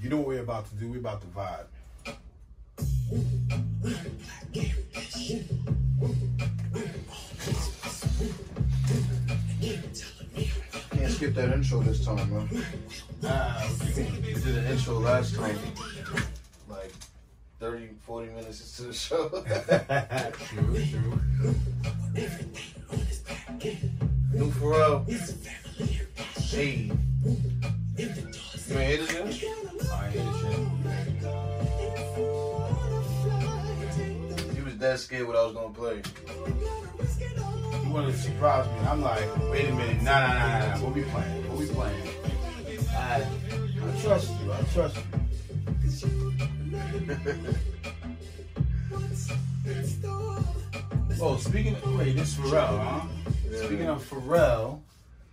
You know what we're about to do? We're about to vibe. Can't skip that intro this time, man. Ah, We did an intro last time. Like 30, 40 minutes into the show. true, true. New Pharrell. Hey. You ain't hear this dead scared what I was gonna play. You wanted to surprise me. I'm like, wait a minute. Nah, nah, nah, nah, nah. What we playing? What we playing? I, I trust you. I trust you. oh, speaking of, wait, this Pharrell, huh? Yeah. Speaking of Pharrell,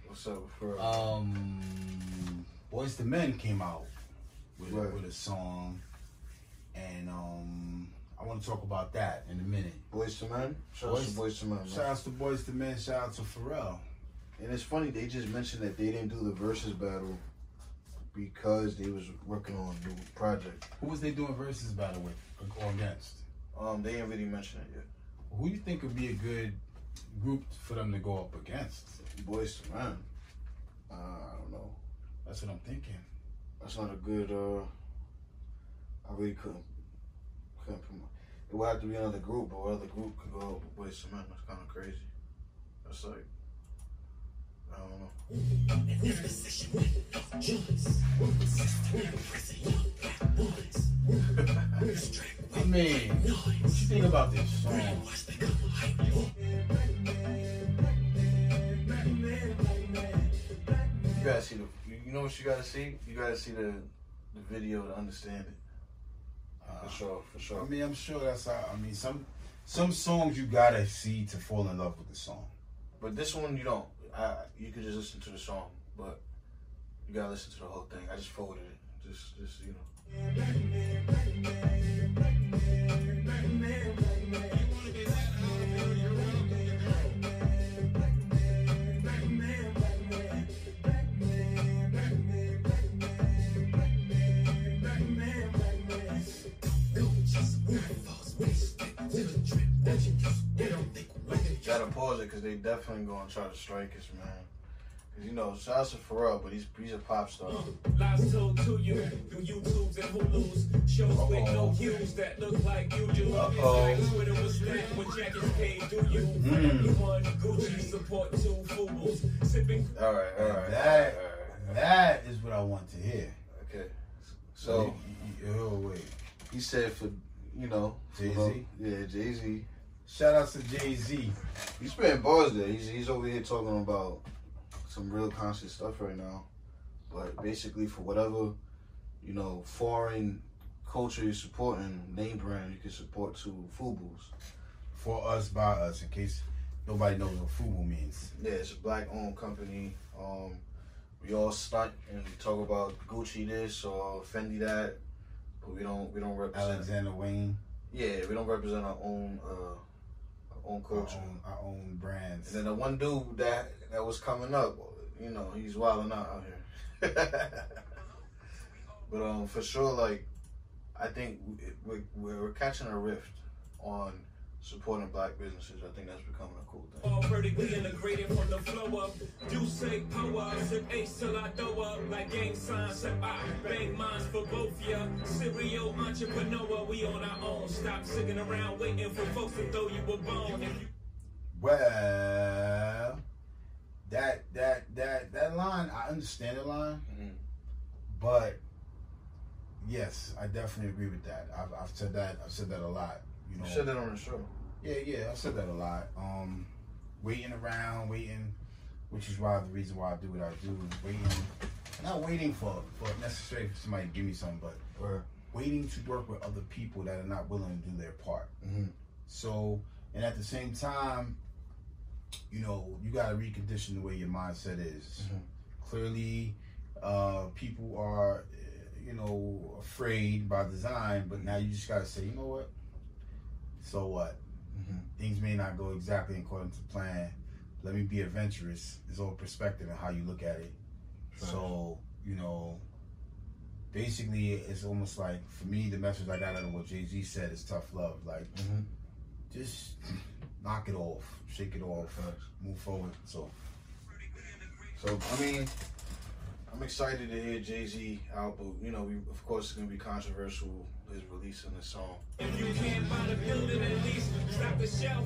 What's up, Pharrell? um, Boyz II Men came out with, Right. with a song, and um, I want to talk about that in a minute. Boyz II Men? Shout out Boys- to Boyz II Men, man. Shout out to Boyz II Men. Shout out to Pharrell. And it's funny, they just mentioned that they didn't do the versus battle because they was working on a new project. Who was they doing versus battle with or against? Um, they ain't really mentioned it yet. Who do you think would be a good group for them to go up against? Boyz II Men. Uh, I don't know. That's what I'm thinking. That's not a good. uh I really couldn't. Couldn't promote. It would have to be another group, but other group could go with Men? That's kind of crazy. That's like. I don't know. I mean, what you think about this song? You gotta see the. You know what you gotta see? You gotta see the the video to understand it. For sure, for sure. I mean, I'm sure that's how. I mean, some some songs you gotta see to fall in love with the song. But this one you don't. I, you could just listen to the song, but you gotta listen to the whole thing. I just forwarded it. Just, just you know. Gotta pause it because they definitely gonna try to strike us, man. Cause you know, shout out to Pharrell, but he's he's a pop star. Lies told to you through YouTubes and Hulus. Shows with no views that look like you do. Uh-oh. Like Twitter was lit when jackets came. Do you? Mm. You won Gucci support two Fubus. Sipping All right, all right, That- all right, all right. That is what I want to hear. Okay. So You- you- oh wait, he said for you know for Jay-Z? Yeah, Jay Z. shout out to Jay Z. He's spitting bars there. He's he's over here talking about some real conscious stuff right now. But basically, for whatever you know, foreign culture you're supporting, name brand you can support to Fubu's. For us, by us, in case nobody knows what FUBU means. Yeah, it's a black owned company. Um, we all stunt and we talk about Gucci this or Fendi that, but we don't we don't represent. Alexander Wang, Yeah, we don't represent our own uh, our own our culture. own, our own brands. And then the one dude that that was coming up, you know, he's wilding out out here. but um, for sure, like I think we- we're, we're catching a rift on supporting black businesses. I think that's becoming a cool thing. all vertically integrated from the flow up. You say power, sip ace till I throw up. Like gang signs, sip I bang mines for both ya. Serial entrepreneur, we on our own. Stop sitting around waiting for folks to throw you a bone. You Well, that that that that line, I understand the line, Mhm. but yes, I definitely agree with that. I've, I've said that. I've said that a lot. You know, You said that on the show. Yeah, yeah, I've said that a lot. Um, waiting around, waiting, which is why the reason why I do what I do, is waiting, not waiting for for necessarily for somebody to give me something, but Or waiting to work with other people that are not willing to do their part. Mhm. So, and at the same time, you know, you got to recondition the way your mindset is. Mhm. Clearly, uh, people are, you know, afraid by design, but now you just got to say, you know what? So what? Mhm. Things may not go exactly according to plan. Let me be adventurous. It's all perspective and how you look at it. So, you know, basically it's almost like for me the message I got out of what Jay Z said is tough love. Like Mhm. just knock it off, shake it off, Facts. move forward. So So I mean, I'm excited to hear Jay Z out, but you know, we, of course, it's gonna be controversial. His releasing the song. If you can't buy the building, at least stock the shelf.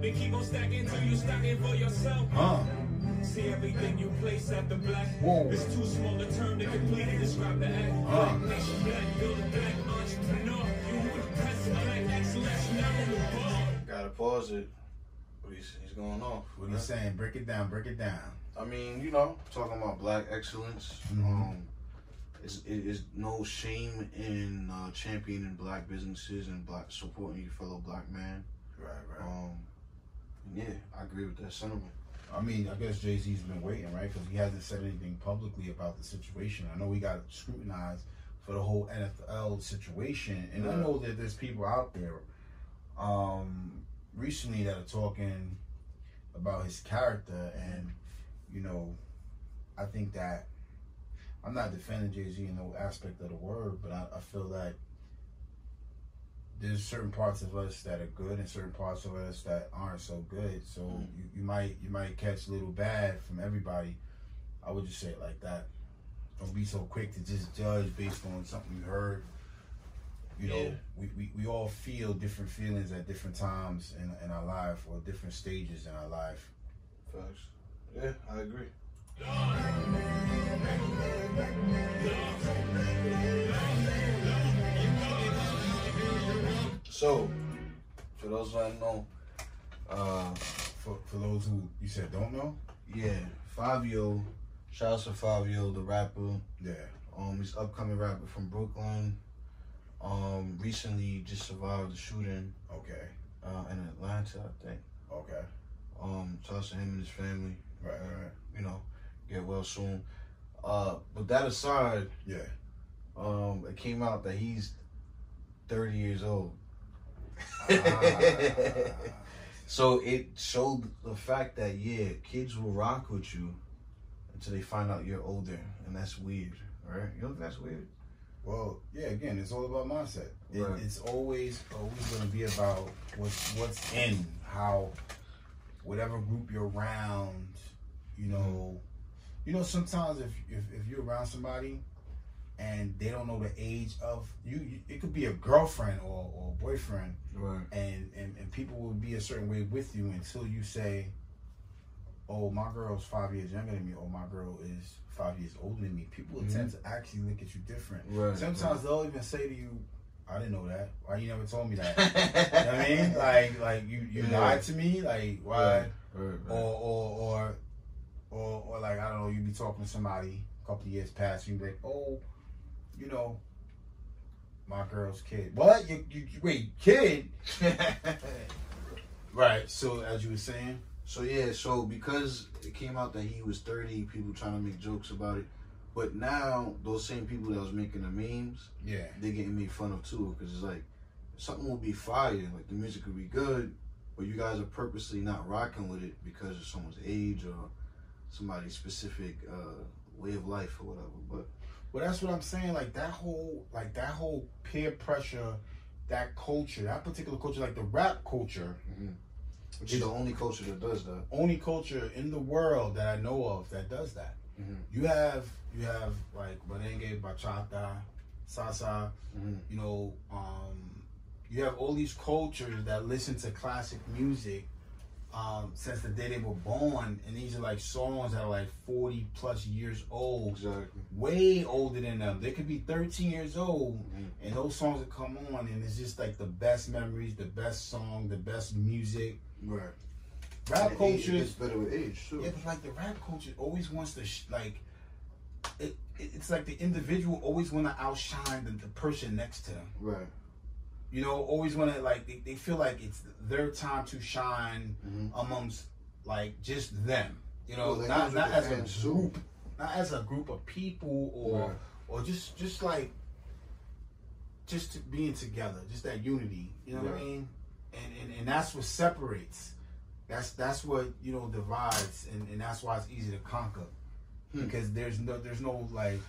Then keep on stacking till you stocking for yourself. huh. See everything you place after black. Whoa. It's too small a term to completely describe the act. Uh. Black nation, black builder, black entrepreneur. You who the president, black excellence, now on the ball. Gotta pause it. But he's, he's going off. What are you saying? Break it down, break it down. I mean, you know, talking about black excellence. Mhm. Um, it's, it is no shame in uh, championing black businesses and black supporting your fellow black man. Right, right. Um, yeah, I agree with that sentiment. I mean, I guess Jay Z's been waiting, right? Because he hasn't said anything publicly about the situation. I know we got scrutinized for the whole NFL situation, and I know that there's people out there um, recently that are talking about his character, and you know, I think that I'm not defending Jay Z in no aspect of the word, but I, I feel that there's certain parts of us that are good and certain parts of us that aren't so good. So Mm. you, you might you might catch a little bad from everybody. I would just say it like that. Don't be so quick to just judge based on something you heard. You know, Yeah. we, we, we all feel different feelings at different times in, in our life or different stages in our life. Facts. Yeah, I agree. So, for those that know, uh, For, for those who you said don't know, yeah, Fivio, shout out to Fivio, the rapper. yeah, Um, he's upcoming rapper from Brooklyn. Um, recently just survived the shooting okay, uh, in Atlanta, I think. okay, Um, shouts to him and his family. right, right, right. You know, get well soon. Uh, but that aside, yeah. um, it came out that he's 30 years old. Ah. So it showed the fact that yeah, kids will rock with you until they find out you're older, and that's weird, right? You don't that's weird? Well, yeah. Again, it's all about mindset. It, Right. It's always always going to be about what's what's in how whatever group you're around. You know, you know. Sometimes if if, if you're around somebody and they don't know the age of you, you it could be a girlfriend or, or boyfriend, Right. and, and and people will be a certain way with you until you say, "Oh, my girl's five years younger than me," or "My girl is five years older than me." People will Mhm. tend to actually look at you different. Right. Sometimes they'll even say to you, "I didn't know that. Why you never told me that?" you know what I mean? Like, like you you Yeah. lied to me. Like, why? Right. Right. right. Or, or or or or like I don't know. You be talking to somebody a couple of years past. You be like, "Oh, you know." My girl's kid. What? You, you, you wait, kid? Right. So as you were saying, So yeah, so because it came out that he was 30, people trying to make jokes about it. But now those same people that was making the memes, yeah, they getting made fun of too because it's like something will be fire, like the music will be good, but you guys are purposely not rocking with it because of someone's age or somebody's specific uh, way of life or whatever. But well, that's what I'm saying. Like that whole, like that whole peer pressure, that culture, that particular culture, like the rap culture, which is the only culture that does that. only culture in the world that I know of that does that. Mhm. You have, you have like merengue, bachata, salsa. Mhm. You know, um, you have all these cultures that listen to classic music um, since the day they were born, and these are like songs that are like 40 plus years old. Exactly. way older than them. They could be 13 years old, Mhm. and those songs would come on, and it's just like the best memories, the best song, the best music. Right. Rap culture, gets better with age too. yeah, but like the rap culture always wants to sh- like. It, it's like the individual always want to outshine the, the person next to them. Right. You know, always want to like they, they feel like it's their time to shine Mhm. amongst like just them. You know, Well, not not as a too. group, not as a group of people or Right. or just just like just to being together, just that unity. You know what I mean? And, and and that's what separates. That's that's what you know divides, and, and that's why it's easy to conquer Hmm. because there's no there's no like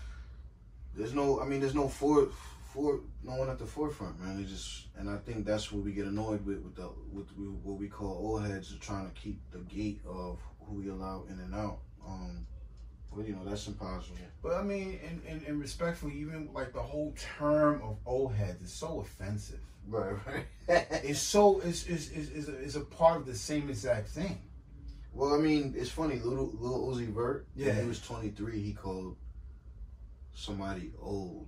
there's no. I mean, there's no for for no one at the forefront, man. Just and I think that's what we get annoyed with with the with what we call old heads are trying to keep the gate of who we allow in and out. Um, but you know that's impossible. But I mean, and, and, and respectfully, even like the whole term of old heads is so offensive. Right, right. It's so it's is is is a, is a part of the same exact thing. well, I mean, it's funny. Little Little Uzi Vert. Yeah. When he was 23. He called somebody old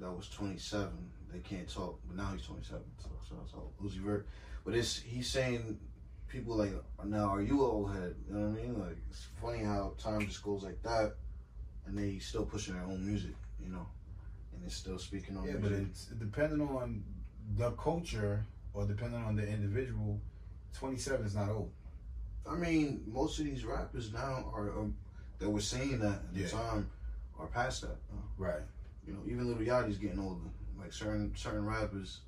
that was 27. They can't talk, but now he's 27. So, so, so Uzi Vert. But it's he's saying people like now are you an old head? You know what I mean? Like it's funny how time just goes like that, and they still pushing their own music. You know, and they're still speaking on Yeah, but it's depending on the culture or depending on the individual. Twenty seven is not old. I mean, most of these rappers now are um, that were saying that at Yeah. the time are past that. Right. You know, even Little Yachty's getting older. Like certain certain rappers,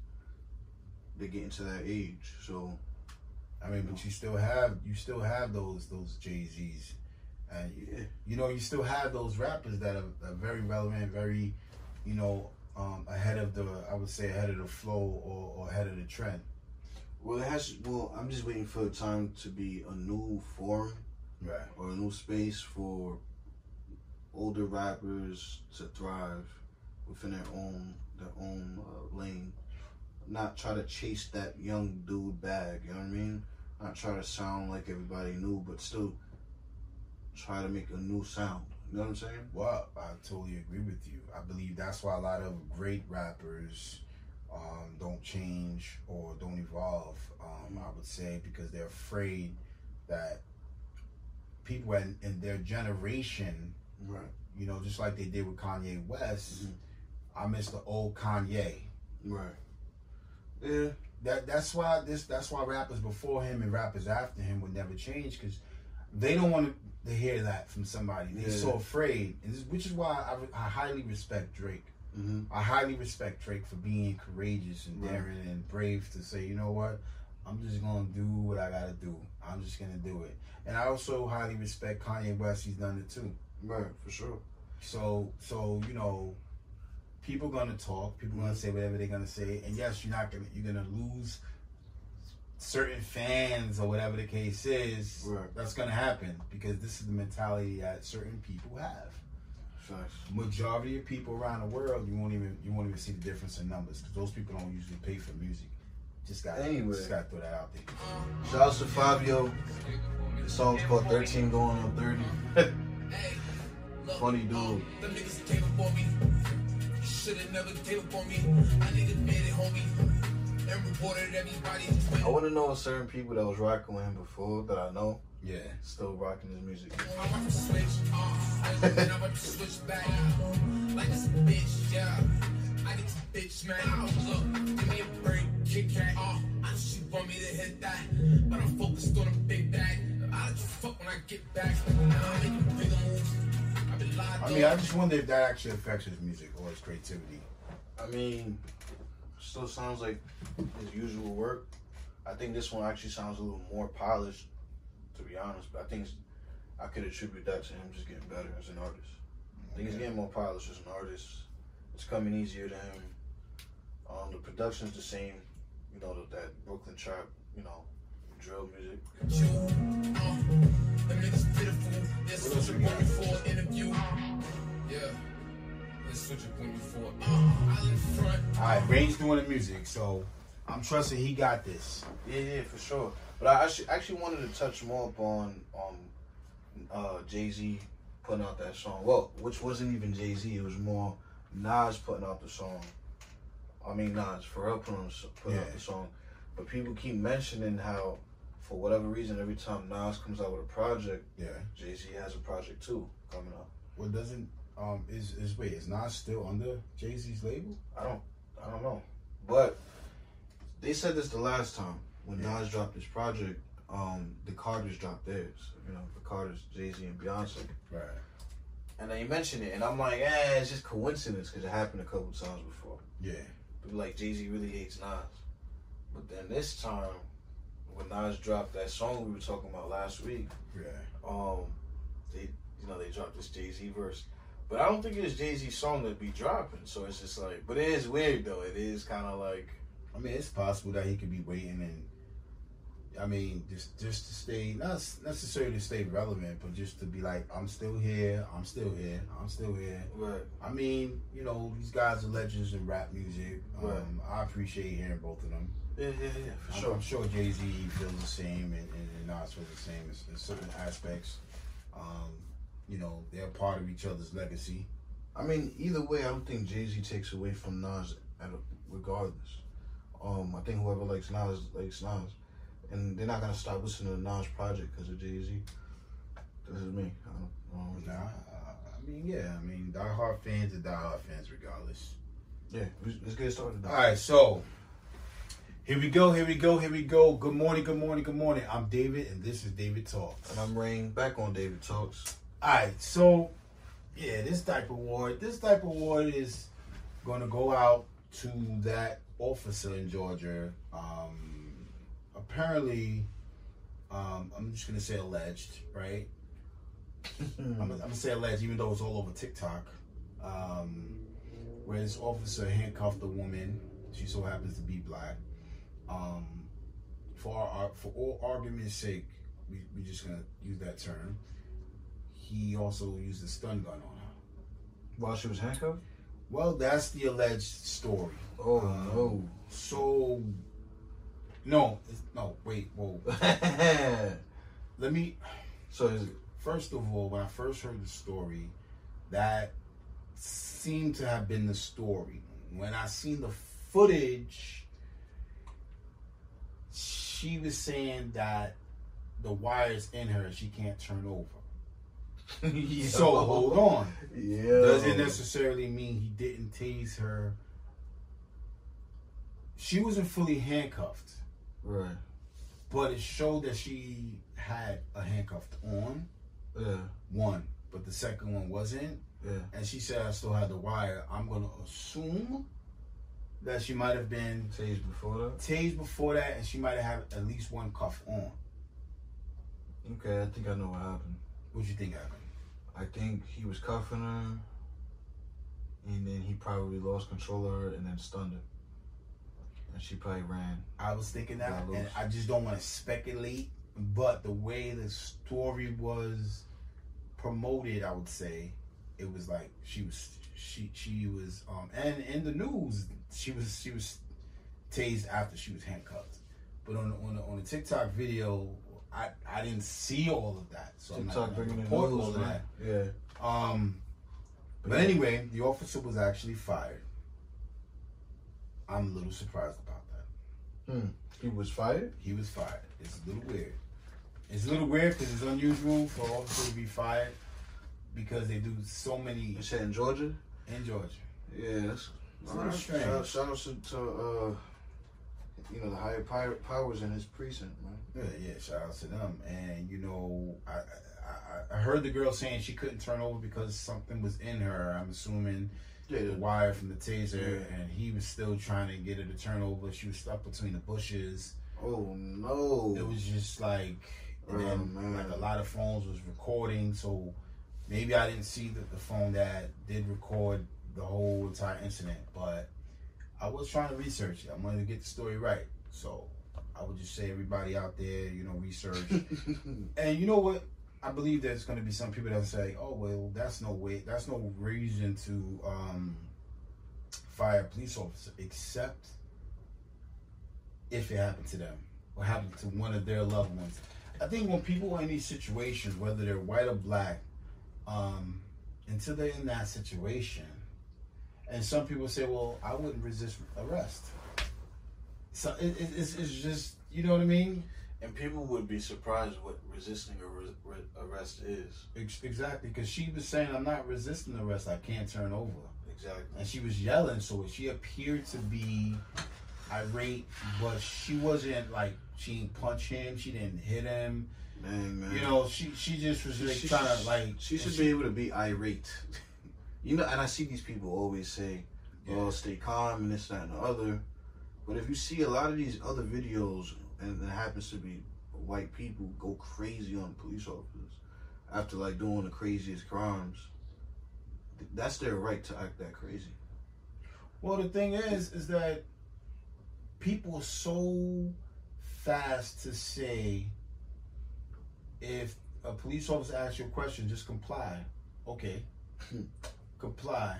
they getting to that age. So I mean, but you still have you still have those those Jay Z's, and you, yeah, you know you still have those rappers that are, are very relevant, very, you know, um, ahead of the I would say ahead of the flow or, or ahead of the trend. well, it has. Well, I'm just waiting for the time to be a new form Right. or a new space for older rappers to thrive within their own their own uh, lane. Not try to chase that young dude bag. You know what I mean? Not try to sound like everybody new, but still try to make a new sound. You know what I'm saying? Well, I totally agree with you. I believe that's why a lot of great rappers um, don't change or don't evolve. Um, I would say because they're afraid that people in, in their generation, Right. you know, just like they did with Kanye West, Mhm. I miss the old Kanye. Right. Yeah. That that's why this that's why rappers before him and rappers after him would never change because they don't want to hear that from somebody. They're Yeah. so afraid, and this, which is why I, I highly respect Drake. hmm I highly respect Drake for being courageous and Right. daring and brave to say, you know what, I'm just gonna do what I gotta do. I'm just gonna do it. And I also highly respect Kanye West. He's done it too. Right. For sure. So so you know, people gonna talk. People gonna say whatever they're gonna say. And yes, you're not gonna you're gonna lose certain fans or whatever the case is. Right. That's gonna happen because this is the mentality that certain people have. Facts. Majority of people around the world, you won't even you won't even see the difference in numbers because those people don't usually pay for music. Just got Anyway. just got to throw that out there. Shouts to Fivio. The song's called 13 Going on 30. Funny dude. Them niggas came up on me. Shoulda never gave up on me. I niggas made it, homie. And reported everybody. I want to know certain people that was rocking with him before that I know Yeah. still rocking his music. I'm about to switch, and I'm about to switch back. Like this bitch, yeah. I get this bitch, man. Look, give me a break, Kit Kat. Uh, I know she want me to hit that, but I'm focused on a big bag. I'll let you fuck when I get back. Now I'm making I mean, I just wonder if that actually affects his music or his creativity. I mean, still sounds like his usual work. I think this one actually sounds a little more polished, to be honest. But I think it's, I could attribute that to him just getting better as an artist. I think he's getting more polished as an artist. It's coming easier to him. Um, the production's the same, you know, that, that Brooklyn trap, you know, drill music. Them niggas pitiful. They're such a woman for an interview. Yeah. They're such a woman for. Uh, front. All right, Rain's doing the music, so I'm trusting he got this. Yeah, yeah, for sure. But I actually actually wanted to touch more upon um uh Jay Z putting out that song. Well, which wasn't even Jay Z. It was more Nas putting out the song. I mean Nas Pharrell putting, on the- putting out the song. But people keep mentioning how, for whatever reason, every time Nas comes out with a project, Yeah. Jay Z has a project too coming up. Well, doesn't um is is wait is Nas still under Jay Z's label? I don't I don't know. But they said this the last time when Yeah. Nas dropped his project. Um, the Carters dropped theirs. You know, the Carters, Jay Z and Beyonce. Right. And they mentioned it, and I'm like, eh, it's just coincidence because it happened a couple times before. Yeah. People like Jay Z really hates Nas, but then this time, when Nas dropped that song we were talking about last week, Yeah. um, they you know they dropped this Jay Z verse. But I don't think it's Jay Z song to be dropping. So it's just like, but it is weird though. It is kind of like, I mean, it's possible that he could be waiting and. I mean, just just to stay not necessarily to stay relevant, but just to be like, I'm still here, I'm still here, I'm still here. right, I mean, you know, these guys are legends in rap music. Um, I appreciate hearing both of them. Yeah, yeah, yeah, for I'm, sure. I'm sure Jay Z feels the same, and, and, and Nas feels the same in, in certain aspects. Um, you know, they're part of each other's legacy. I mean, either way, I don't think Jay Z takes away from Nas at a, regardless. Um, I think whoever likes Nas likes Nas, and they're not gonna stop listening to Nas project because of Jay Z. This is me. I don't, I don't Nah, I mean, yeah, I mean, diehard fans are diehard fans regardless. Yeah, let's- let's get started. All right, so here we go, here we go, here we go. Good morning, good morning, good morning. I'm David, and this is David Talks. And I'm Rain back on David Talks. All right, so yeah, this type of award, this type of award is going to go out to that officer in Georgia. Um, apparently, um, I'm just going to say alleged, right? I'm, I'm gonna say alleged, even though it's all over TikTok. Um, where this officer handcuffed a woman. She so happens to be black. Um, for our, for all argument's sake, we we just gonna use that term. He also used a stun gun on her. While she was handcuffed. Well, that's the alleged story. Oh Um, So, no, no, wait, whoa. Let me. so is First of all, when I first heard the story, that seemed to have been the story. When I seen the footage, she was saying that the wire's in her, she can't turn over. Yo. So hold on. Yeah. Doesn't necessarily mean he didn't tase her. She wasn't fully handcuffed, Right. but it showed that she had a handcuffed on. Yeah. One, but the second one wasn't. Yeah. and she said I still had the wire, I'm gonna assume that she might have been Days before that. tased before that, and she might have had at least one cuff on. Okay, I think I know what happened. What do you think happened? I think he was cuffing her, and then he probably lost control of her and then stunned her. And she probably ran. I was thinking that, and. I just don't want to speculate. But the way the story was promoted, I would say it was like she was she she was um and in the news she was she was tased after she was handcuffed. But on the, on the, on the TikTok video, I I didn't see all of that, so I'm not TikTok bringing in report all of that. Yeah. Um, but anyway, the officer was actually fired. I'm a little surprised about that. Hmm. He was fired. He was fired. It's a little weird. It's a little weird because it's unusual for officers to be fired because they do so many You said in Georgia. In Georgia. Yeah, that's It's a little strange. Shout, shout out to, to uh, you know, the higher powers in his precinct, man. Yeah, yeah. Shout out to them. And you know, I, I I- heard the girl saying she couldn't turn over because something was in her. I'm assuming Yeah, the wire from the taser, Yeah. and he was still trying to get her to turn over. She was stuck between the bushes. Oh no. It was just like, and Oh, then man. like a lot of phones was recording. So maybe I didn't see the, the phone that did record the whole entire incident, but I was trying to research it. I wanted to get the story right. So I would just say everybody out there, you know, research. and you know what? I believe there's going to be some people that say, "Oh well, that's no way, that's no reason to um, fire a police officer, except if it happened to them or happened to one of their loved ones." I think when people are in these situations, whether they're white or black, um, until they're in that situation, and some people say, "Well, I wouldn't resist arrest." So it, it, it's, it's just, you know what I mean? and people would be surprised what resisting a re- re- arrest is. Exactly, because she was saying, "I'm not resisting arrest. I can't turn over," Exactly. and she was yelling. So she appeared to be irate, but she wasn't like she didn't punch him. She didn't hit him. Man, man. You know, she she just was she, like she trying to like. She should be able to be irate. you know, and I see these people always say, "Oh, stay calm and this, that, and the other." But if you see a lot of these other videos, and it happens to be white people go crazy on police officers after like doing the craziest crimes, that's their right to act that crazy. Well, the thing is, is that people are so fast to say if a police officer asks you a question, just comply. Okay, comply.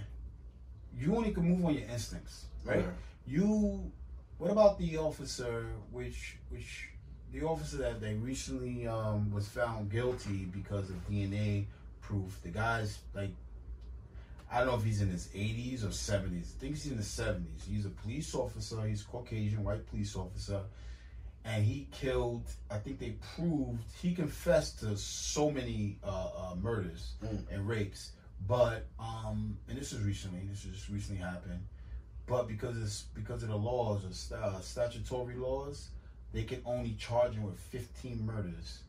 You only can move on your instincts, right? You. What about the officer, which which the officer that they recently um, was found guilty because of DNA proof? The guy's like I don't know if he's in his 80s or 70s. I think he's in the 70s. He's a police officer. He's Caucasian, white police officer. And he killed, I think they proved, he confessed to so many uh, uh, murders Mm. and rapes. But, um, and this is recently, this just recently happened. But because it's because of the laws, or st- uh, statutory laws, they can only charge him with 15 murders.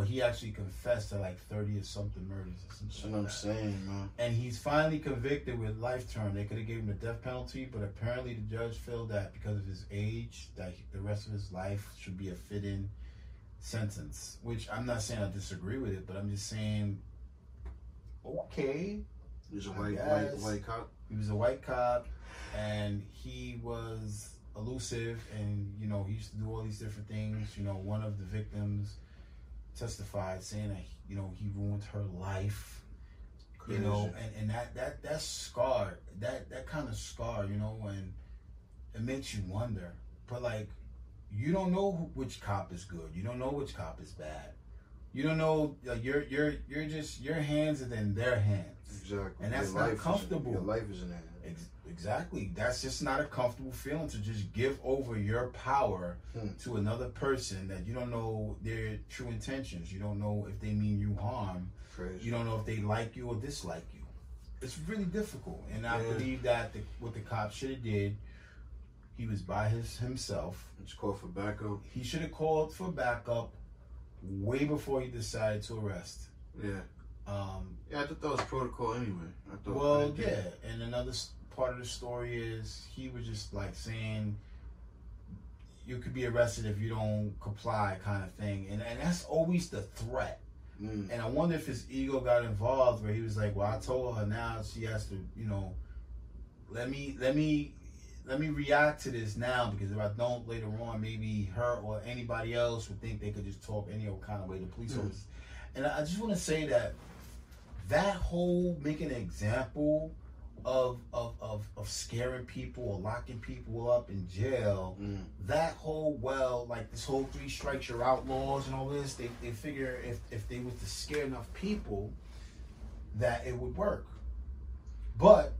But he actually confessed to like 30 or something murders. Or something That's like what I'm that saying, man. and he's finally convicted with life term. They could have given him the death penalty, but apparently the judge felt that because of his age, that he- the rest of his life should be a fit-in sentence. Which I'm not saying I disagree with it, but I'm just saying, okay, He's a I white, white, white cop. he was a white cop, and he was elusive, and you know he used to do all these different things. You know, one of the victims testified saying that you know he ruined her life you know and, and that that that scar that that kind of scar you know and it makes you wonder but like you don't know which cop is good you don't know which cop is bad you don't know like you're you're you're just your hands are in their hands Exactly. And that's Your not life in- comfortable. your life is in. Ex- exactly that's just not a comfortable feeling to just give over your power Hmm. to another person that you don't know their true intentions you don't know if they mean you harm Crazy. you don't know if they like you or dislike you. It's really difficult, and I believe that the, what the cop should have did, he was by his himself. It's called for backup. He should have called for backup way before he decided to arrest. Yeah. Um, Yeah, I thought that was protocol anyway. I thought. Well, yeah, and another part of the story is he was just like saying you could be arrested if you don't comply, kind of thing, and and that's always the threat. Mm. And I wonder if his ego got involved where he was like, Well, I told her now she has to, you know, let me let me let me react to this now because if I don't later on, maybe her or anybody else would think they could just talk any old kind of way to police Mhm. officers. And I I just want to say that that whole making an example of, of of of scaring people or locking people up in jail Mm. that whole well, like this whole three strikes you're outlaws and all this, they, they figure if, if they was to scare enough people that it would work. But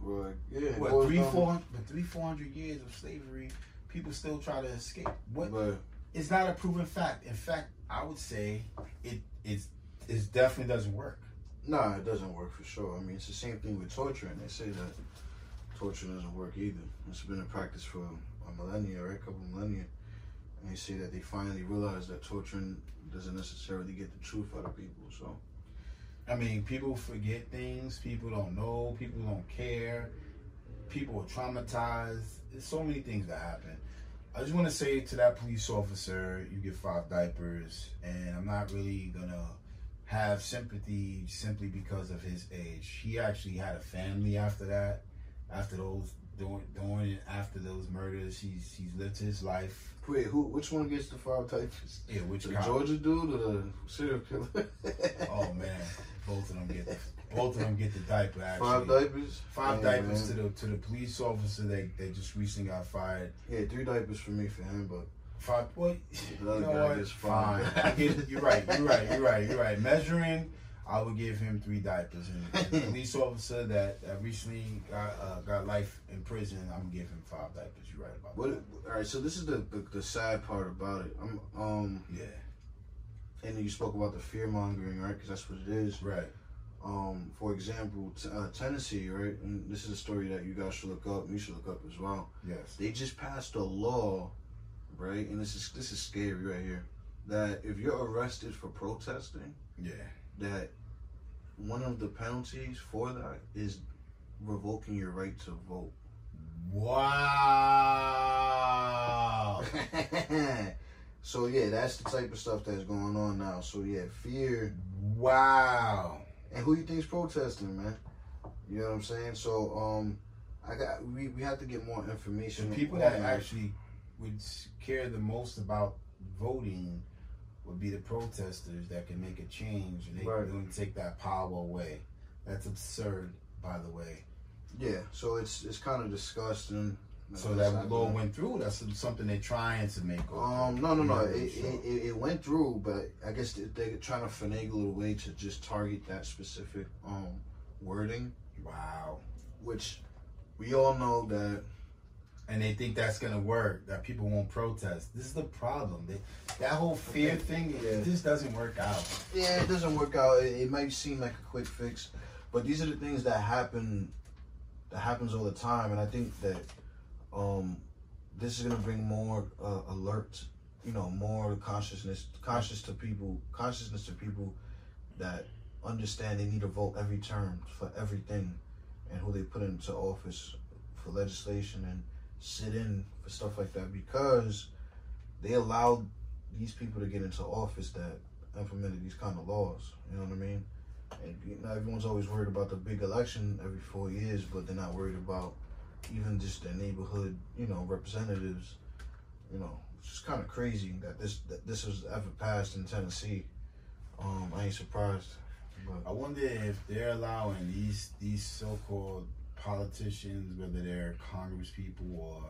Right. Yeah. what three down- four hundred but three four hundred years of slavery, people still try to escape. What But it's not a proven fact. In fact, I would say it is it definitely doesn't work. Nah, it doesn't work for sure. I mean, it's the same thing with torture, and they say that torture doesn't work either. It's been in practice for a millennia, right? A couple of millennia, and they say that they finally realized that torturing doesn't necessarily get the truth out of people. So. I mean, people forget things. People don't know. People don't care. People are traumatized. There's so many things that happen. I just want to say to that police officer, you get five diapers, and I'm not really gonna have sympathy simply because of his age. He actually had a family after that, after those during during after those murders. He's he's lived his life. Wait, who? Which one gets the five types? Yeah, which The cop? Georgia dude or the serial killer? Oh man, both of them get the, both of them get the diaper. Actually, Five diapers. Five Yeah, diapers man. to the to the police officer that, that just recently got fired. Yeah, three diapers for me for him, but Five. Well, The you other know guy what? gets Fine. five. I get. You're right. You're right. You're right. You're right. Measuring, I would give him three diapers. And, and the police officer that, that recently got uh, got life in prison, I'm gonna give him five diapers. You're right about what? that. All right, so this is the, the the sad part about it. I'm um, Yeah. and you spoke about the fear mongering, right? Because that's what it is. Right. Um, for example, t- uh, Tennessee, right? And this is a story that you guys should look up. You should look up as well. Yes. They just passed a law, right? And this is this is scary right here. That if you're arrested for protesting, Yeah. that one of the penalties for that is revoking your right to vote. Wow. so yeah, that's the type of stuff that's going on now. So yeah, fear. wow. And who you think's protesting, man? You know what I'm saying? So, um, I got we, we have to get more information. The people that actually would care the most about voting would be the protesters that can make a change, and they Right. don't take that power away. That's absurd, by the way. Yeah, so it's it's kind of disgusting. So that law went through. That's something they're trying to make. go Um, no, no, no. It, it, it, went through, but I guess they- they're trying to finagle a way to just target that specific um wording, wow. which we all know that. And they think that's gonna work. That people won't protest. This is the problem. They, that whole fear thing. Yeah. This doesn't work out. Yeah, it doesn't work out. It, it might seem like a quick fix, but these are the things that happen. That happens all the time, and I think that um, this is gonna bring more uh, alert. You know, more consciousness, conscious to people, consciousness to people that understand they need to vote every term for everything, and who they put into office for legislation and sit in for stuff like that because they allowed these people to get into office that implemented these kind of laws. You know what I mean? And you know, everyone's always worried about the big election every four years, but they're not worried about even just their neighborhood, you know, representatives. You know, it's just kind of crazy that this that this was ever passed in Tennessee. Um, I ain't surprised. But. I wonder if they're allowing these these so-called politicians, whether they're Congress people or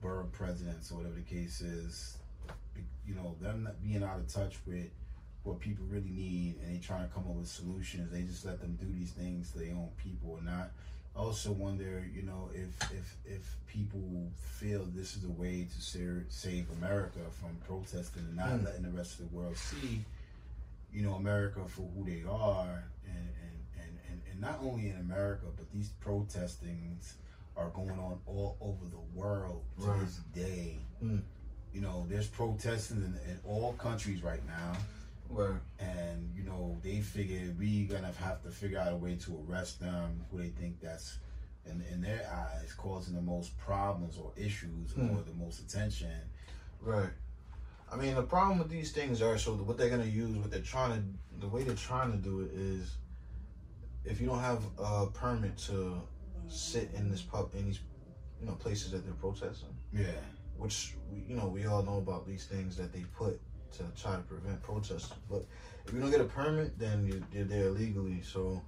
borough presidents or whatever the case is, you know, them not being out of touch with what people really need, and they trying to come up with solutions. They just let them do these things to their own people or not. I also wonder, you know, if if if people feel this is a way to save, save America from protesting and not Hmm. letting the rest of the world see, you know, America for who they are, and and, not only in America, but these protestings are going on all over the world to Right. this day. Hmm. You know, there's protesting in, in all countries right now Where and you know they figured we gonna have to figure out a way to arrest them who they think that's in, in their eyes causing the most problems or issues Hmm. or the most attention Right. I mean, the problem with these things are so what they're gonna use, what they're trying to, the way they're trying to do it is, if you don't have a permit to sit in this pub in these, you know, places that they're protesting, yeah which we, you know we all know about these things that they put to try to prevent protests. But if you don't get a permit, then you, you're there illegally. So,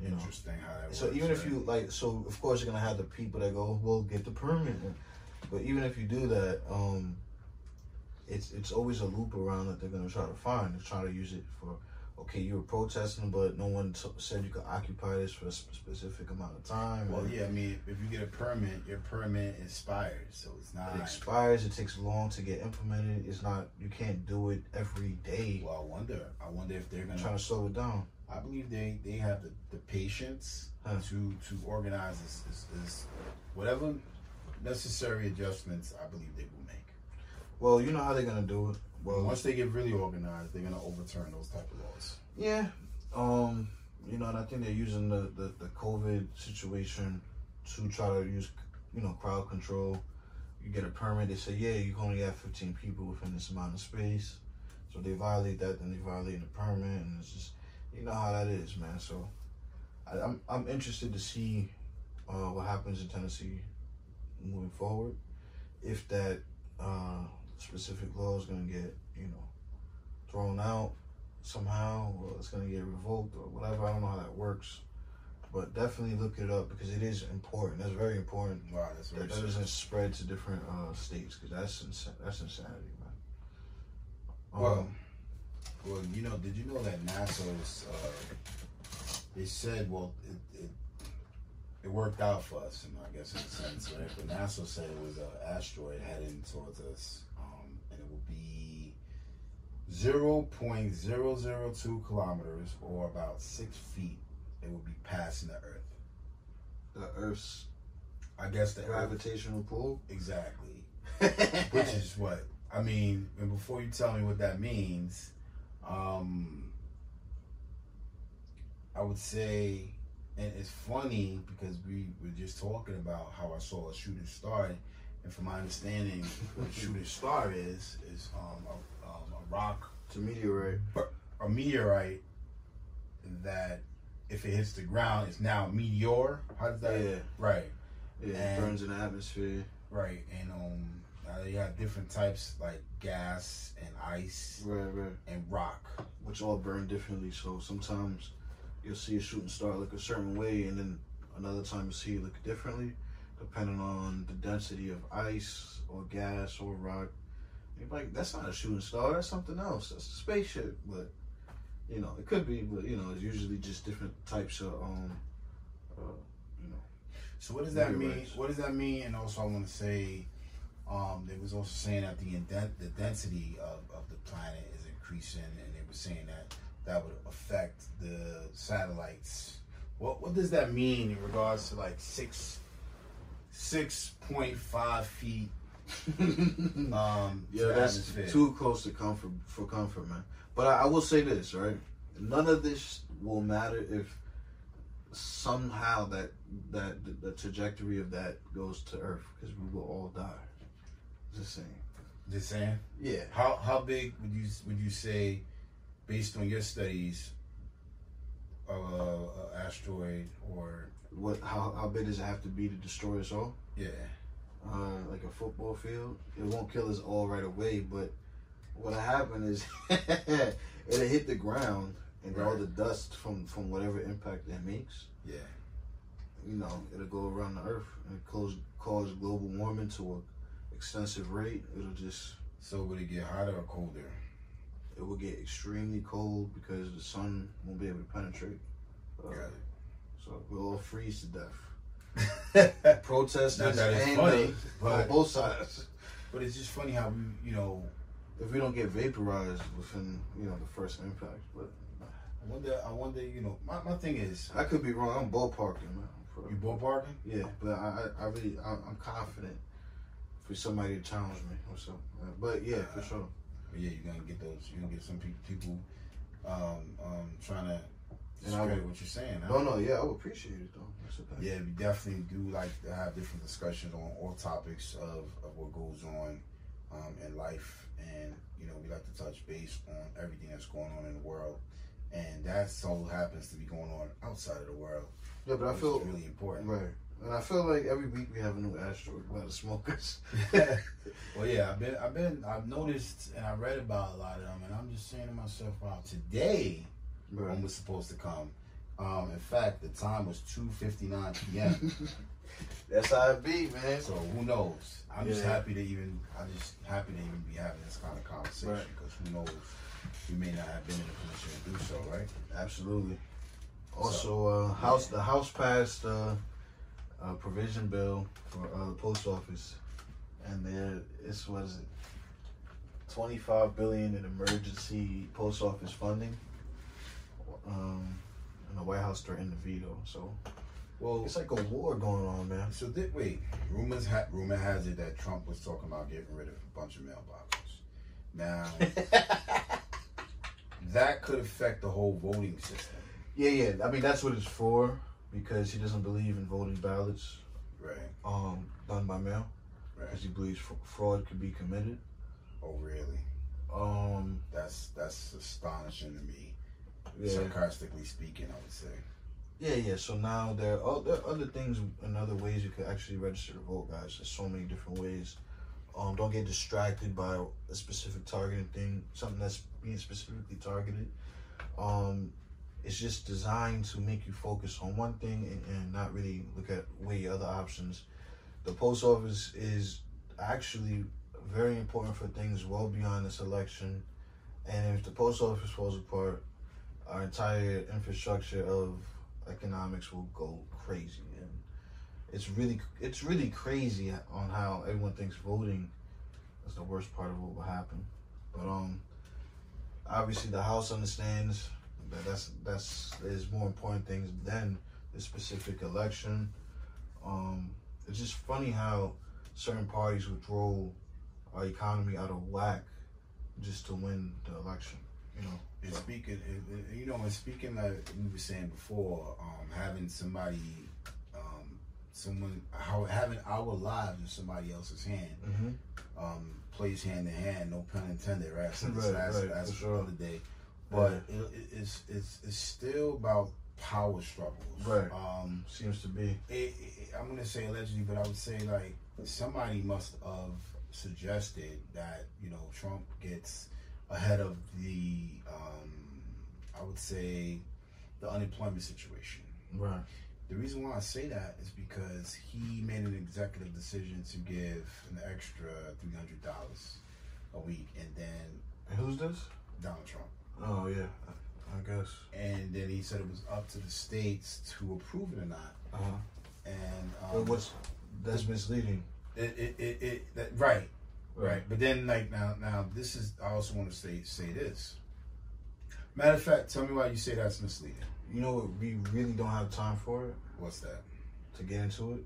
you know. interesting how that So works, even if you like, so of course you're gonna have the people that go, well, get the permit. But even if you do that, um, it's it's always a loop around that they're gonna try to find. They're trying to use it for, okay, you were protesting, but no one t- said you could occupy this for a sp- specific amount of time. well and yeah i mean if you get a permit your permit expires so it's not It expires. It takes long to get implemented. It's not. You can't do it every day. well i wonder i wonder if they're gonna trying to slow it down. i believe they they have the, the patience Huh. to to organize this, this, this whatever necessary adjustments i believe they will make Well, you know how they're gonna do it. Well, once they get really organized, they're gonna overturn those type of laws. Yeah. Um, you know, and I think they're using the, the, the COVID situation to try to use, you know, crowd control. You get a permit, they say, yeah, you can only have 15 people within this amount of space. So they violate that, then they violate the permit, and it's just, you know how that is, man. So I, I'm, I'm interested to see uh, what happens in Tennessee moving forward. If that uh, specific law is going to get, you know, thrown out somehow or it's going to get revoked or whatever. I don't know how that works. But definitely look it up because it is important. That's very important. Wow, that's very That, serious. doesn't spread to different uh, states because that's insa- that's insanity, man. Um, Well, well, you know, did you know that NASA's uh, they said, well, it, it it worked out for us, and I guess in a sense, right? But NASA said it was an asteroid heading towards us, 0.002 kilometers or about six feet, it would be passing the Earth. The Earth's, I guess, the gravitational Earth. pull. Exactly. Which is what I mean. And before you tell me what that means, um, I would say, and it's funny because we were just talking about how I saw a shooting star, And from my understanding, what a shooting star is is um, a, um, a rock, to meteorite. a meteorite that if it hits the ground, it's now a meteor. How does that? Yeah. Right. Yeah, it burns in the atmosphere. Right. And um, now you have different types like gas and ice Right, right. and rock. Which all burn differently. So sometimes you'll see a shooting star look a certain way, and then another time you see it look differently, depending on the density of ice or gas or rock. You're like, that's not a shooting star. That's something else. That's a spaceship. But you know, it could be. But you know, it's usually just different types of um, uh, you know. So what does that mean? Meteorites. What does that mean? And also, I want to say, um, they was also saying that the indent, the density of, of the planet is increasing, and they were saying that that would affect the satellites. What what does that mean in regards to like six six point five feet? Um, Yeah, that's atmosphere? too close to comfort for comfort, man. But I, I will say this, right? None of this will matter if somehow that that the, the trajectory of that goes to Earth, because we will all die. Just saying. Just saying. Yeah. How how big would you would you say, based on your studies, uh, a asteroid or What? How how big does it have to be to destroy us all? yeah? Uh, like a football field. It won't kill us all right away, but what'll happen is it'll hit the ground and all the dust from from whatever impact that makes, Yeah. you know, it'll go around the earth and cause cause global warming to a extensive rate. It'll just So would it get hotter or colder? it will get extremely cold because the sun won't be able to penetrate. Uh, Got So we'll all freeze to death. Protesters and funny, the- but- on both sides. but it's just funny how we, you know, If we don't get vaporized within, you know, the first impact, but I wonder. I wonder. You know, my, my thing is, I could be wrong. I'm ballparking, man. You ballparking? yeah, but I, I, I really, I, I'm confident for somebody to challenge me or so. Uh, But yeah, for sure. But yeah, you're gonna get those. You're gonna get some people, people um, um, trying to And I would- what you're saying. No, no, yeah, I would appreciate it though. That's. Yeah, we definitely do like to have different discussions on all topics of, of what goes on um, in life. And, you know, we like to touch base on everything that's going on in the world. And that so happens to be going on outside of the world. Yeah, but I feel really important. right, and I feel like every week we have a new asteroid by the smokers. well, yeah, I've been, I've been, I've noticed and I read about a lot of them, and I'm just saying to myself, wow, today Right. was supposed to come. Um, in fact, the time was 2:59 p.m. That's how it be, man. So who knows? I'm just happy to even I'm just happy to even be having this kind of conversation Right. because who knows? We may not have been in a position to do so, right? Absolutely. Also, uh, house the house passed uh, a provision bill for uh, the post office, and there it's what is it, twenty five billion in emergency post office funding. Um, and the White House threatened the veto, so Well, it's like a war going on, man. so did, wait, rumors ha- rumor has it that Trump was talking about getting rid of a bunch of mailboxes. Now that could affect the whole voting system, yeah, yeah. I mean, that's what it's for because he doesn't believe in voting ballots right? um, done by mail Right. because he believes fr- fraud could be committed. Oh, really? Um, That's that's astonishing to me. Yeah. Sarcastically speaking, I would say. Yeah, yeah. So now there are, there are other things and other ways you could actually register to vote, guys. There's so many different ways. Um, don't get distracted by a specific targeting thing, something that's being specifically targeted. Um, it's just designed to make you focus on one thing and, and not really look at weigh other options. The post office is actually very important for things well beyond this election. And if the post office falls apart, our entire infrastructure of economics will go crazy. And it's really it's really crazy on how everyone thinks voting is the worst part of what will happen. But um obviously the house understands that that's that's there's more important things than the specific election. Um it's just funny how certain parties would throw our economy out of whack just to win the election you know And speaking, and- you know, and speaking like we were saying before, um, having somebody, um, someone, how having our lives in somebody else's hand, mm-hmm. um, plays hand in hand. No pun intended, right? This Right, last, right, for sure. other day. but it, it, it's it's it's still about power struggles. Right. Um, Seems to be. it, it, I'm gonna say allegedly, but I would say like somebody must have suggested that you know Trump gets ahead of the um, I would say the unemployment situation. Right. The reason why I say that is because he made an executive decision to give an extra three hundred dollars a week, and then who's this? Donald Trump, Oh yeah, I, guess. and then he said it was up to the states to approve it or not, Uh huh. and But um, what's that's misleading. it, it, it, it that, right, right. But then like now, now this is I also want to say say this. Matter of fact, tell me why you say that's misleading. You know what? We really don't have time for it What's that? to get into it.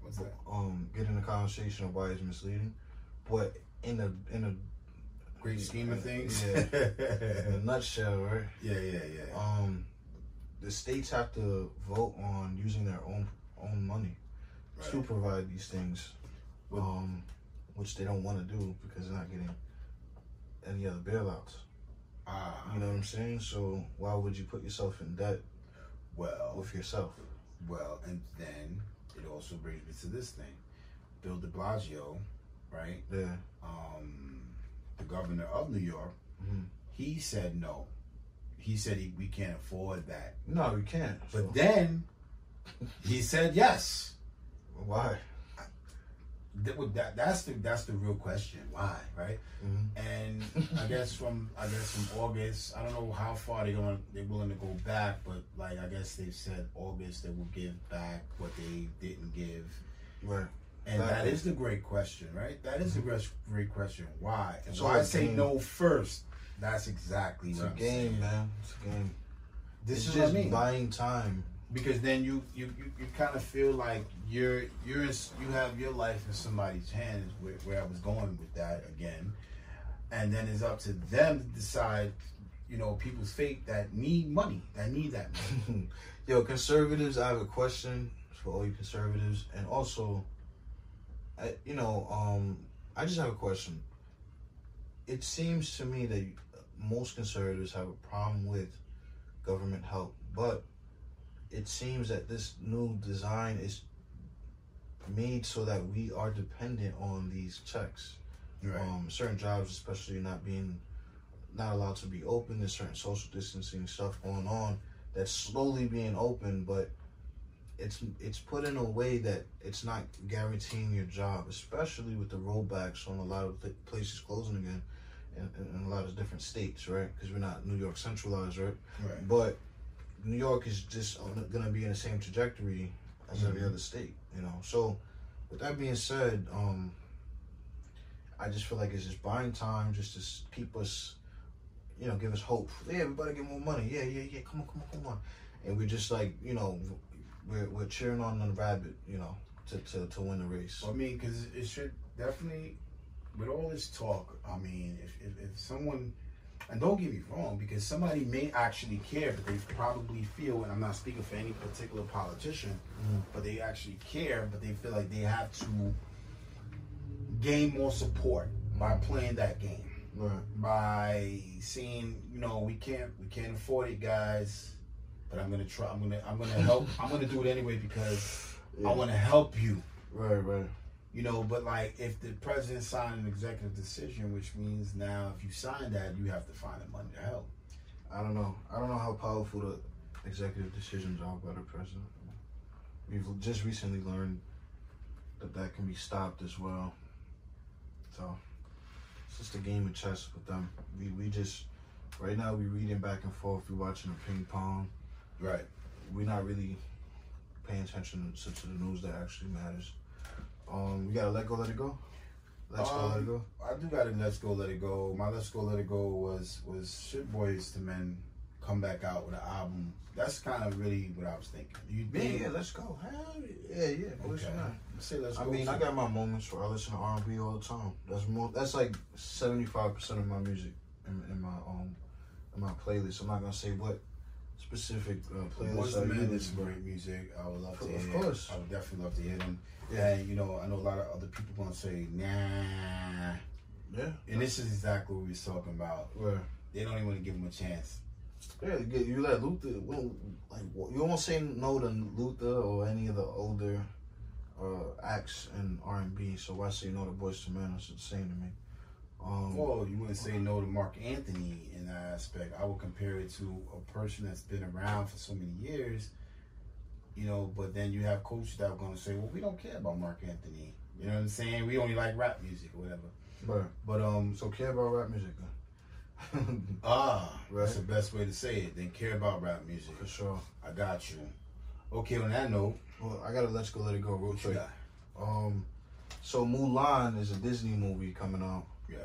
What's that? Um, get in the conversation of why it's misleading, but in a in a Great scheme of things. Yeah. in a nutshell, right? yeah, yeah, yeah. Um, the states have to vote on using their own own money to provide these things, But- um, which they don't want to do because they're not getting any other bailouts. Ah, You know what I'm saying? So why would you put yourself in debt well, with yourself? well, and then it also brings me to this thing. Bill De Blasio, right? Yeah. Um, the governor of New York, Mhm. he said no. He said he, we can't afford that. No, we can't. But So, then he said yes. why? That, that, that's the that's the real question. Why, right? Mhm. And I guess from I guess from August, I don't know how far they're going. They're willing to go back, but like I guess they said August they will give back what they didn't give. Right. And that Exactly. is the great question, right? That is the great, great question. Why? And It's why I say game. no first. That's exactly It's what a I'm game, saying. man. It's a game. This it's is just I mean. buying time. Because then you you, you, you kind of feel like you're you're in, you have your life in somebody's hands where, where I was going with that again. And then it's up to them to decide you know people's fate that need money that need that money. Yo, conservatives, I have a question for all you conservatives, and also, I, you know, um, I just have a question. It seems to me that most conservatives have a problem with government help, but it seems that this new design is made so that we are dependent on these checks. Um, certain jobs, especially not being not allowed to be open. There's certain social distancing stuff going on that's slowly being open, but it's it's put in a way that it's not guaranteeing your job, especially with the rollbacks on a lot of th- places closing again, in, in, in a lot of different states, right? Because we're not New York centralized, right? right But New York is just gonna be in the same trajectory as every Mhm. other state, you know. So, with that being said, um, I just feel like it's just buying time, just to keep us, you know, give us hope. Yeah, everybody get more money. Yeah, yeah, yeah. Come on, come on, come on. And we're just like, you know, we're we're cheering on the rabbit, you know, to to, to win the race. i mean because it should definitely with all this talk i mean if, if, if someone and don't get me wrong because somebody may actually care but they probably feel and i'm not speaking for any particular politician Mhm. but they actually care but they feel like they have to gain more support by playing that game Right. by saying you know we can't we can't afford it guys but i'm gonna try i'm gonna i'm gonna help i'm gonna do it anyway because Yeah. i want to help you Right. Right. You know, but like if the president signed an executive decision, which means now if you sign that, you have to find the money to help. I don't know. I don't know how powerful the executive decisions are by the president. We've just recently learned that that can be stopped as well. So it's just a game of chess with them. We we just right now we're reading back and forth. We're watching a ping pong. Right. We're not really paying attention to, to the news that actually matters. Um, we gotta let go, let it go. Let's go, let it go. I do gotta let's go, let it go. My let's go, let it go was was Shit Boyz II Men come back out with an album. That's kind of really what I was thinking. You Yeah, think? yeah, let's go. Hell yeah, yeah. Boys Okay. Let's say let's I go. mean, I got my moments where I listen to R and B all the time. That's more. That's like seventy five percent of my music in, in my um in my playlist. I'm not gonna say what specific uh, playlist Boys I the Men use, is great music. I would love to Of hear. course. I would definitely love to hear them. Yeah, you know, I know a lot of other people gonna say nah, Yeah, and this is exactly what we was talking about. where they don't even want to give him a chance. Yeah, you, let Luther. Well, like you won't say no to Luther or any of the older uh, acts in R and B. So why say no to Boyz II Men? It's the same to me. Um, Well, you wouldn't say no to Marc Anthony in that aspect. I would compare it to a person that's been around for so many years, you know. But then you have coaches that are going to say, "Well, we don't care about Marc Anthony." You know what I'm saying? We only like rap music or whatever. but But um, so care about rap music ah, that's the best way to say it. Then care about rap music. For sure. I got you. Okay, on that note, Well, I gotta let's go let it go real quick. Um, so Mulan is a Disney movie coming out. Yeah.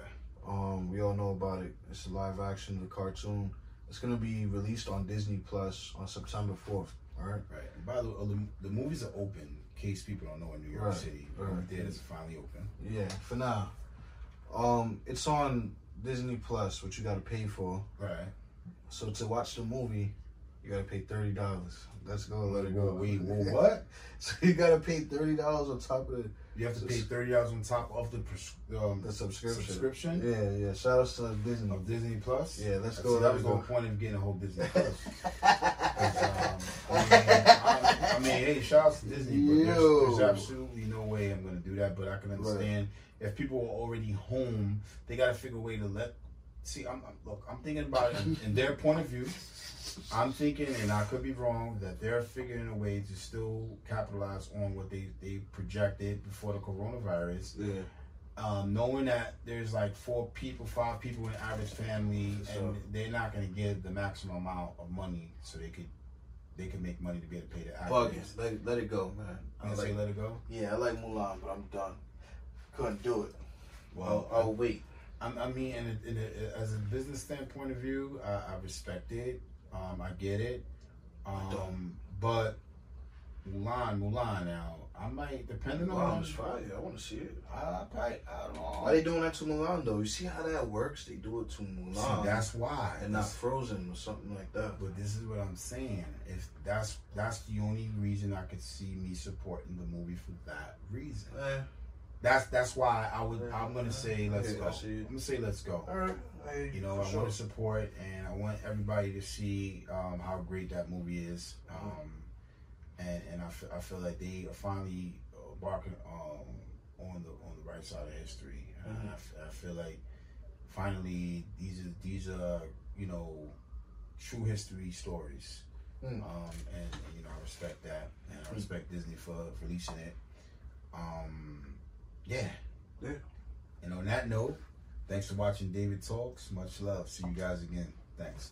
Um, we all know about it. It's a live action, the cartoon. It's gonna be released on Disney Plus on September fourth. All right. Right. And by the way, uh, the, the movies are open. In case people don't know, in New York Right, City, right. theaters are finally open. Yeah, for now. Um, it's on Disney Plus, which you gotta pay for. Right. So to watch the movie, you gotta pay thirty dollars. Let's go, let it go. Wait, what? so you gotta pay thirty dollars on top of You have to pay thirty dollars on top of the pres- um, the subscription. subscription Yeah, yeah. Shout out to Disney. of Disney Plus. Yeah, let's go. that was the whole point of getting a whole Disney Plus. um, I, mean, I, I mean, hey, shout out to Disney, but there's, there's absolutely no way I'm going to do that. But I can understand if people are already home, they got to figure a way to let. See, I'm, I'm look. I'm thinking about it in, in their point of view. I'm thinking, and I could be wrong, that they're figuring a way to still capitalize on what they they projected before the coronavirus Yeah. um, knowing that there's like four people, five people in average family, sure. and they're not going to give the maximum amount of money so they could they can make money to be able to pay the actors. Let it, let it go, man. I like, let it go. yeah, I like Mulan, but I'm done. Couldn't do it. Well, I'll, I'll wait. I, I mean, in a, in a, as a business standpoint of view, I, I respect it. Um, I get it. Um, but Mulan, Mulan. Now, I might depending Mulan on. is fire. I want to see it. I, I probably I don't know. Why they doing that to Mulan though? You see how that works? They do it to See, Mulan that's why. and not Frozen or something like that. But this is what I'm saying. If that's that's the only reason I could see me supporting the movie for that reason. Eh, That's that's why I would. I'm gonna say let's go. I see it. I'm gonna say let's go. all right. Hey, You know, I sure. want to support, and I want everybody to see um, how great that movie is. Uh-huh. Um, and and I feel, I feel like they are finally embarking um, on the on the right side of history. Mhm. I, f- I feel like finally these are these are you know true history stories. Mm. Um, and, and, you know I respect that, and I respect Disney for releasing it. Um, yeah. Yeah. And on that note, thanks for watching David Talks. Much love. See you guys again. Thanks.